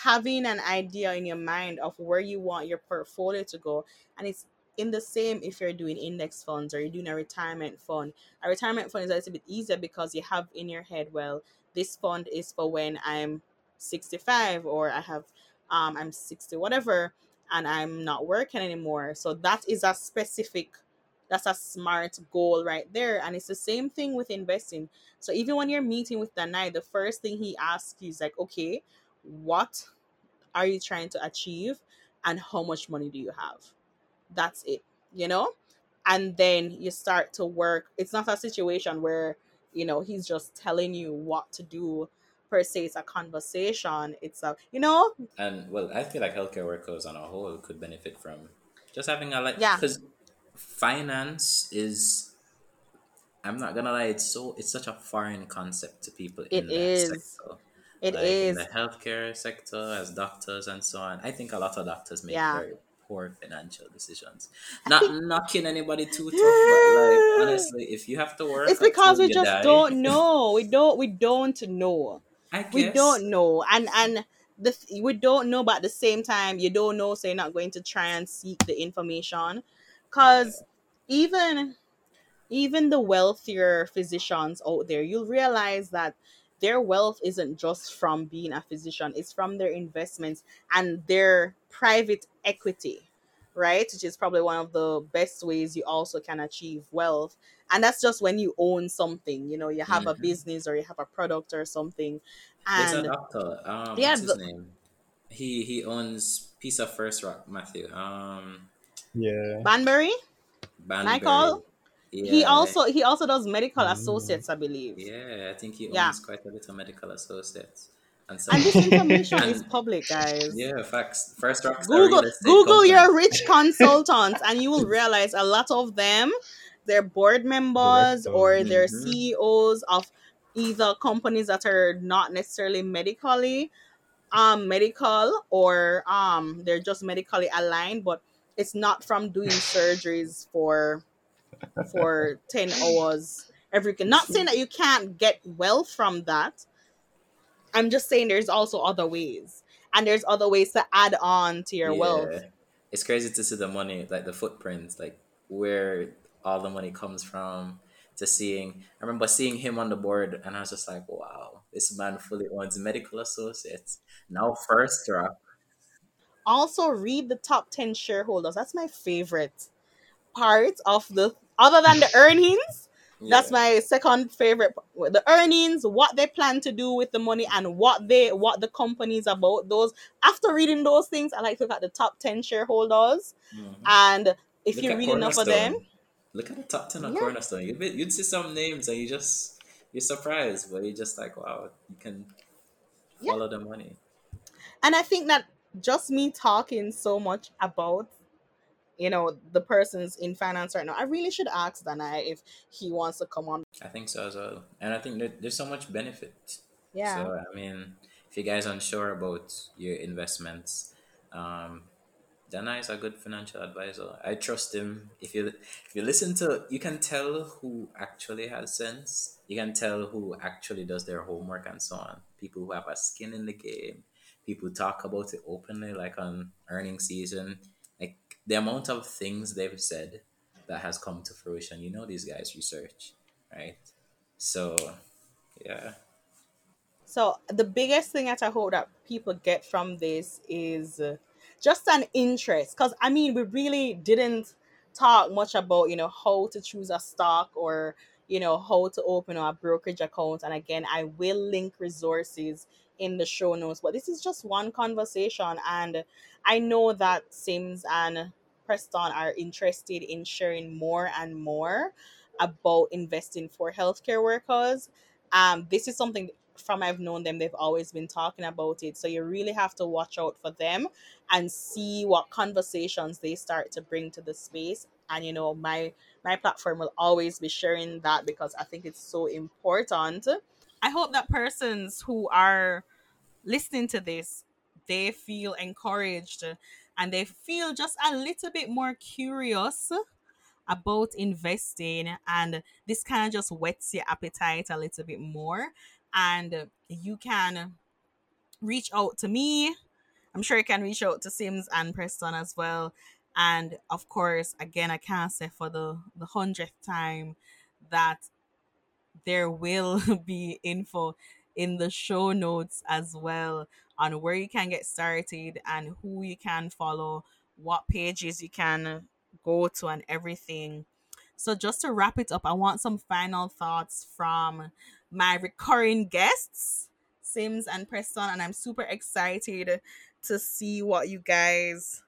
having an idea in your mind of where you want your portfolio to go and it's in the same if you're doing index funds or you're doing a retirement fund a retirement fund is a little bit easier because you have in your head well this fund is for when i'm 65 or i have um i'm 60 whatever and i'm not working anymore so that is a specific That's a smart goal right there. And it's the same thing with investing. So even when you're meeting with Danhai, the first thing he asks you is like, okay, what are you trying to achieve and how much money do you have? That's it, you know? And then you start to work. It's not a situation where, you know, he's just telling you what to do per se. It's a conversation. It's a, you know, And well, I feel like healthcare workers on a whole could benefit from just having a like yeah, because finance is I'm not gonna lie, it's so it's such a foreign concept to people it in that is. sector. It Like in the healthcare sector as doctors and so on. I think a lot of doctors make Yeah. very poor financial decisions. Not knocking anybody too tough, but like honestly, if you have to work it's because we just die, don't know. We don't we don't know. I we don't know and and the we don't know but at the same time you don't know so you're not going to try and seek the information Yeah. because even even the wealthier physicians out there you'll realize that their wealth isn't just from being a physician it's from their investments and their private equity right which is probably one of the best ways you also can achieve wealth and that's just when you own something you know you have a hmm business or you have a product or something There's a doctor. Um, yeah what's his the, name? He he owns piece of First Rock, Matthew. Um, Yeah. banbury Banbury. michael he also he also does medical Mm. associates i believe yeah. I think he yeah owns quite a bit of medical associates and so and this on. information is public guys yeah, facts. First Rock's google real estate google company. your rich consultants and you will realize a lot of them they're board members or Directors. they're hmm ceos of either companies that are not necessarily medically um medical or um they're just medically aligned but it's not from doing surgeries for for 10 hours every week. not saying that you can't get wealth from that i'm just saying there's also other ways and there's other ways to add on to your wealth it's crazy to see the money, like the footprints, like where all the money comes from. To seeing, I remember seeing him on the board, and I was just like, "Wow, this man fully owns medical associates." Now, First Rock. also read the top 10 shareholders that's my favorite part of the other than the earnings that's my second favorite the earnings what they plan to do with the money and what they what the company is about those after reading those things i like to look at the top 10 shareholders. Hmm and if Look you read enough of them Look at the top ten of yeah. Cornerstone. You'd be, you'd see some names, and you just you're surprised, but you're just like, "Wow, you can yeah. follow the money." and i think that just me talking so much about you know the persons in finance right now i really should ask danhai if he wants to come on I think so as well, and I think that there's so much benefit. yeah So I mean, if you guys are unsure about your investments, um, Danhai is a good financial advisor. I trust him. If you if you listen to, you can tell who actually has sense. You can tell who actually does their homework and so on. People who have a skin in the game. People talk about it openly, like on earning season. The amount of things they've said that has come to fruition. You know, these guys research, right? So yeah, So the biggest thing that I hope that people get from this is uh, just an interest. Because I mean, we really didn't talk much about you know how to choose a stock or you know how to open a brokerage account. And again, I will link resources in the show notes. But this is just one conversation, and I know that Simms and Preston are interested in sharing more and more about investing for healthcare workers um this is something from I've known them, they've always been talking about it. So you really have to watch out for them and see what conversations they start to bring to the space. And you know, my my platform will always be sharing that because I think it's so important. I hope that persons who are listening to this, they feel encouraged and they feel just a little bit more curious about investing. And this kind of just whets your appetite a little bit more. And you can reach out to me. I'm sure you can reach out to simms and preston as well. And of course again i can't say for the the hundredth time that there will be info in the show notes as well on where you can get started and who you can follow what pages you can go to and everything. So, just to wrap it up, I want some final thoughts from my recurring guests, Simms and Preston, and I'm super excited to see what you guys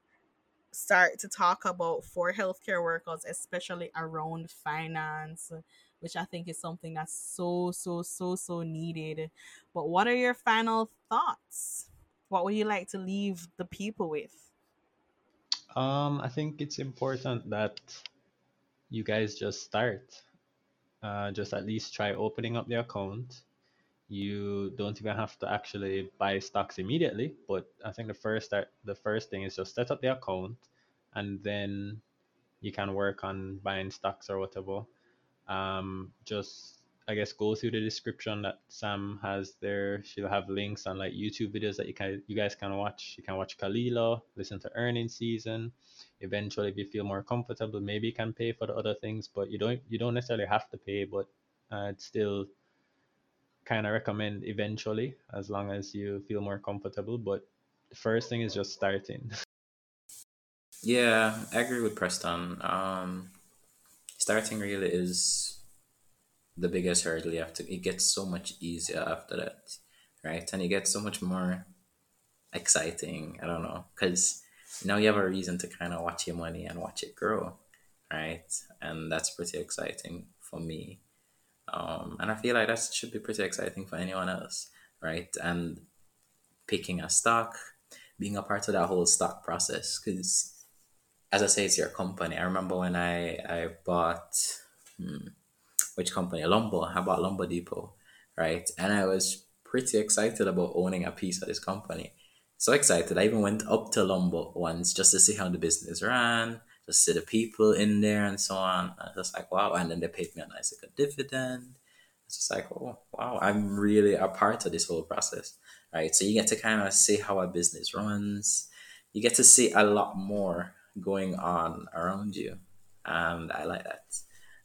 start to talk about for healthcare workers, especially around finance, which I think is something that's so, so, so, so needed. But what are your final thoughts? What would you like to leave the people with? Um, I think it's important that you guys just start. Uh, just at least try opening up the account. You don't even have to actually buy stocks immediately, but I think the first start, the first thing is just set up the account, and then you can work on buying stocks or whatever. Um, just I guess go through the description that Sam has there. She'll have links on like YouTube videos that you can you guys can watch. You can watch Kalilah, listen to Earning Season. Eventually, if you feel more comfortable, maybe you can pay for the other things, but you don't you don't necessarily have to pay. But I'd still kind of recommend eventually, as long as you feel more comfortable. But the first thing is just starting. Yeah, I agree with Preston. Um, starting really is the biggest hurdle you have to. It gets so much easier after that, right? And it gets so much more exciting. I don't know, because now you have a reason to kind of watch your money and watch it grow, right? And that's pretty exciting for me. Um, and I feel like that should be pretty exciting for anyone else, right? And picking a stock, being a part of that whole stock process, because as I say, it's your company. I remember when I I bought hmm, which company? Lumber. I bought Lumber Depot, right? And I was pretty excited about owning a piece of this company. So excited. I even went up to Lumber once just to see how the business ran, just to see the people in there and so on. I was like, wow. And then they paid me a nice like, a dividend. It's just like, oh, wow, I'm really a part of this whole process, right? So you get to kind of see how a business runs. You get to see a lot more going on around you. And I like that.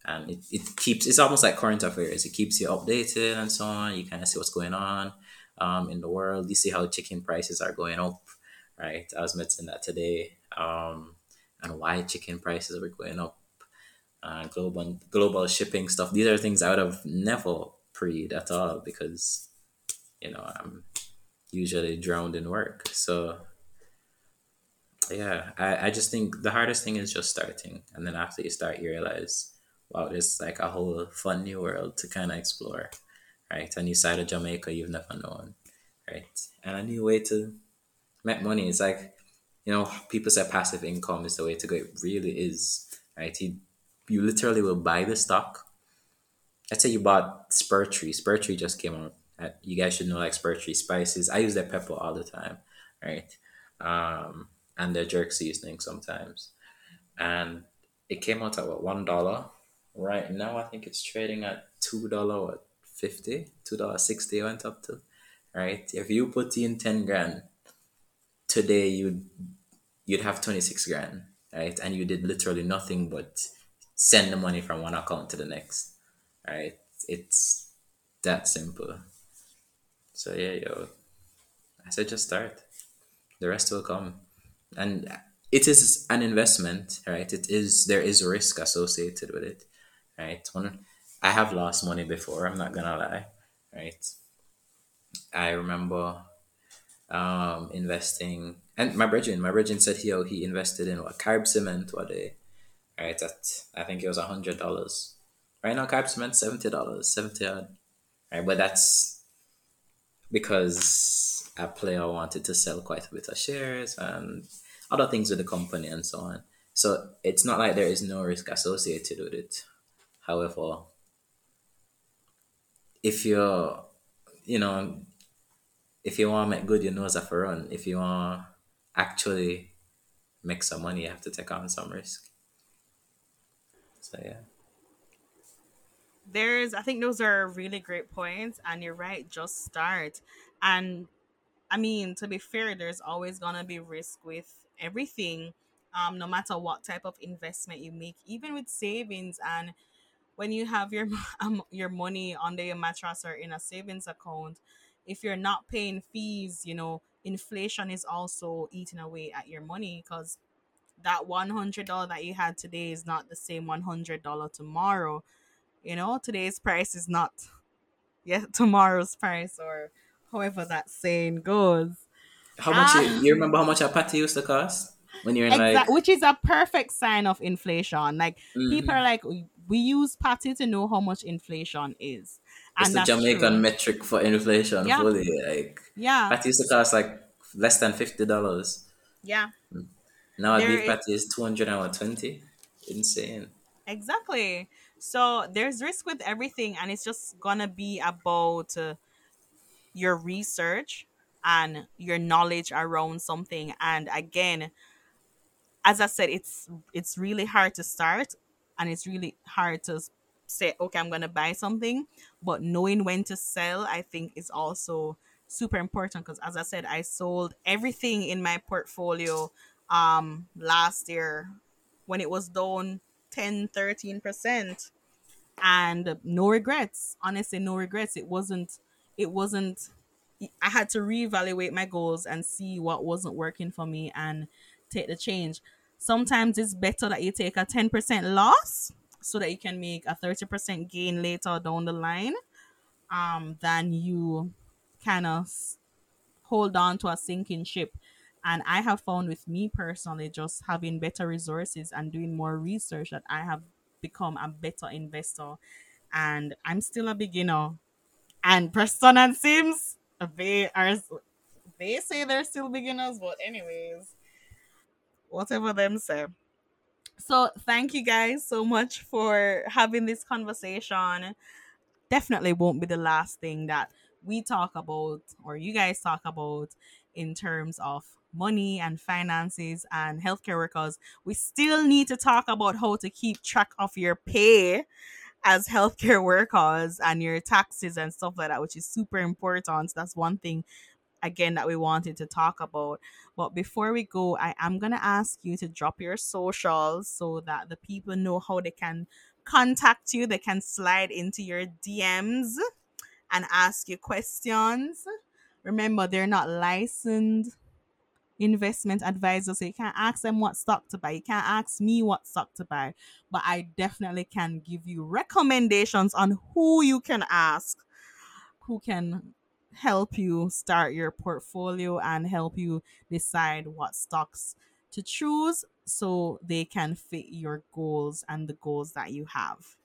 And it, it keeps, it's almost like current affairs. It keeps you updated and so on. You kind of see what's going on um, in the world. You see how chicken prices are going up, right? I was mentioning that today. Um, and why chicken prices were going up. Uh, global global shipping stuff. These are things I would have never preyed at all because, you know, I'm usually drowned in work. So yeah, I, I just think the hardest thing is just starting. And then after you start, you realize, wow, there's like a whole fun new world to kind of explore, right? A new side of Jamaica you've never known, right? And a new way to make money. It's like, you know, people say passive income is the way to go. It really is, right? You, you literally will buy the stock. Let's say you bought Spur Tree. Spurtree just came out. Uh, you guys should know like Spur Tree spices. I use their pepper all the time, right? Um, and their jerk seasoning sometimes. And it came out at what one dollar. Right now I think it's trading at two dollar what fifty, two dollar sixty went up to. Right? If you put in ten grand today you'd you'd have twenty six grand, right? And you did literally nothing but send the money from one account to the next. Right? It's that simple. So yeah, yo. I said just start. The rest will come and it is an investment, right? It is there is risk associated with it, right? When I have lost money before, I'm not gonna lie, right? I remember um, investing, and my brethren, my brethren said he he invested in what Carib Cement what day, right? At I think it was a hundred dollars. Right now, Carib Cement seventy dollars, seventy odd, right? But that's because a player wanted to sell quite a bit of shares and other things with the company and so on. So it's not like there is no risk associated with it. However, if you're, you know, if you want to make good, your nose off a run. If you want to actually make some money, you have to take on some risk. So yeah. There's, I think those are really great points, and you're right. Just start, and I mean, to be fair, there's always gonna be risk with everything, um, no matter what type of investment you make, even with savings and when you have your um, your money under your mattress or in a savings account, if you're not paying fees, you know, inflation is also eating away at your money because that $100 that you had today is not the same $100 tomorrow. You know, today's price is not yeah, tomorrow's price or however that saying goes. How much? Ah. You, you remember how much a patty used to cost when you're in like? which is a perfect sign of inflation. Like Mhm. people are like, we use patty to know how much inflation is, It's and the Jamaican true. metric for inflation. Yeah. Fully like Yeah, patty used to cost like less than fifty dollars. yeah, Now a There beef is- patty is two hundred and twenty. Insane. exactly. So there's risk with everything, and it's just gonna be about uh, your research and your knowledge around something. And again, as I said, it's it's really hard to start, and it's really hard to say, okay, I'm gonna buy something, but knowing when to sell, I think, is also super important. Because as I said, I sold everything in my portfolio um last year when it was down 10 13 percent and no regrets honestly no regrets it wasn't it wasn't i had to reevaluate my goals and see what wasn't working for me and take the change. Sometimes it's better that you take a 10% loss so that you can make a 30% gain later down the line um than you kind of hold on to a sinking ship. And i have found with me personally just having better resources and doing more research that i have become a better investor. And i'm still a beginner and preston and simms they are they say they're still beginners but anyways whatever them say. So thank you guys so much for having this conversation. Definitely won't be the last thing that we talk about or you guys talk about in terms of money and finances and healthcare workers. We still need to talk about how to keep track of your pay as healthcare workers and your taxes and stuff like that, which is super important. That's one thing again that we wanted to talk about. But before we go, I am gonna ask you to drop your socials so that the people know how they can contact you. They can slide into your DMs and ask you questions. Remember, they're not licensed investment advisors, so you can't ask them what stock to buy. You can't ask me what stock to buy, but I definitely can give you recommendations on who you can ask, who can help you start your portfolio and help you decide what stocks to choose so they can fit your goals and the goals that you have.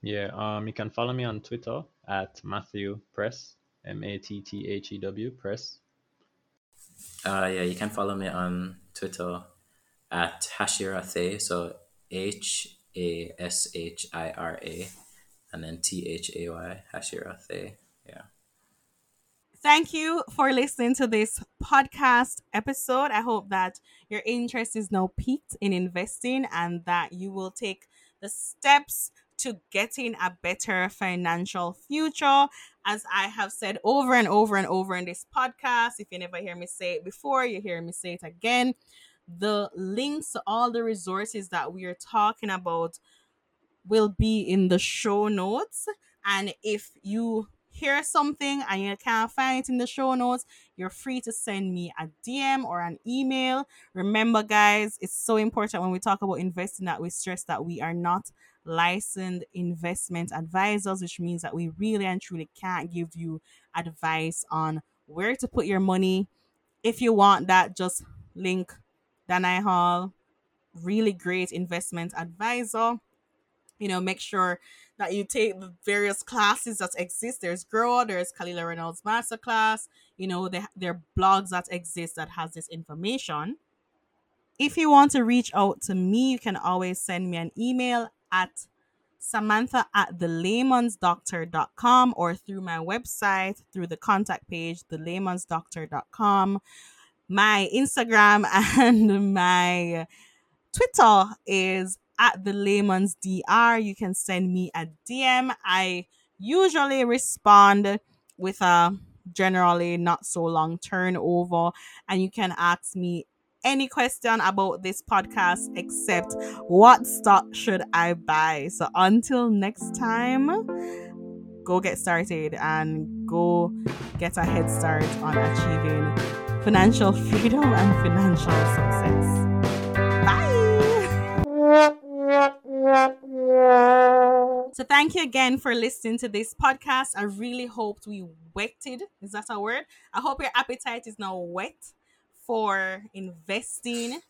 Yeah, um, you can follow me on Twitter at Matthew Press, M A T T H E W Press. Uh, yeah, you can follow me on Twitter at Hashirathe. So H A S H I R A, and then T H A Y Hashirathe. Yeah. Thank you for listening to this podcast episode. I hope that your interest is now peaked in investing and that you will take the steps to getting a better financial future. As I have said over and over and over in this podcast, if you never hear me say it before, you hear me say it again. The links to all the resources that we are talking about will be in the show notes. And if you hear something and you can't find it in the show notes, you're free to send me a DM or an email. Remember, guys, it's so important when we talk about investing that we stress that we are not licensed investment advisors, which means that we really and truly can't give you advice on where to put your money. If you want that, just link Danhai Hall, really great investment advisor you know, make sure that you take the various classes that exist. There's Grow, there's Kalilah Reynolds Masterclass, you know, they, there are blogs that exist that has this information. If you want to reach out to me, you can always send me an email at samantha at thelaymansdoctor.com or through my website, through the contact page, thelaymansdoctor.com. My Instagram and my Twitter is at the layman's dr you can send me a dm i usually respond with a generally not so long turnover and you can ask me any question about this podcast except what stock should i buy so until next time go get started and go get a head start on achieving financial freedom and financial success Bye. So thank you again for listening to this podcast. I really hoped we wetted. Is that a word? I hope your appetite is now wet for investing.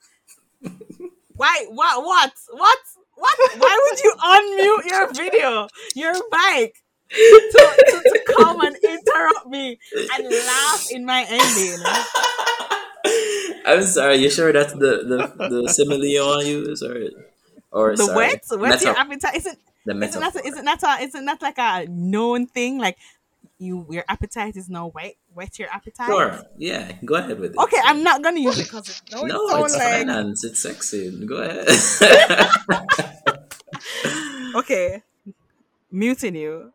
Why? What? What? What? What? Why would you unmute your video, your mic, to, to, to come and interrupt me and laugh in my ending? I'm sorry. You sure that's the the, the simile you want to use, or or The sorry, wet? Wet your appetite? Isn't the isn't that isn't that a, isn't that like a known thing? Like you, your appetite is now wet. Wet your appetite. Sure. Yeah. Go ahead with it. Okay, I'm not gonna use it because it, no, No, it it's like finance. It's sexy. Go ahead. okay. Muting you.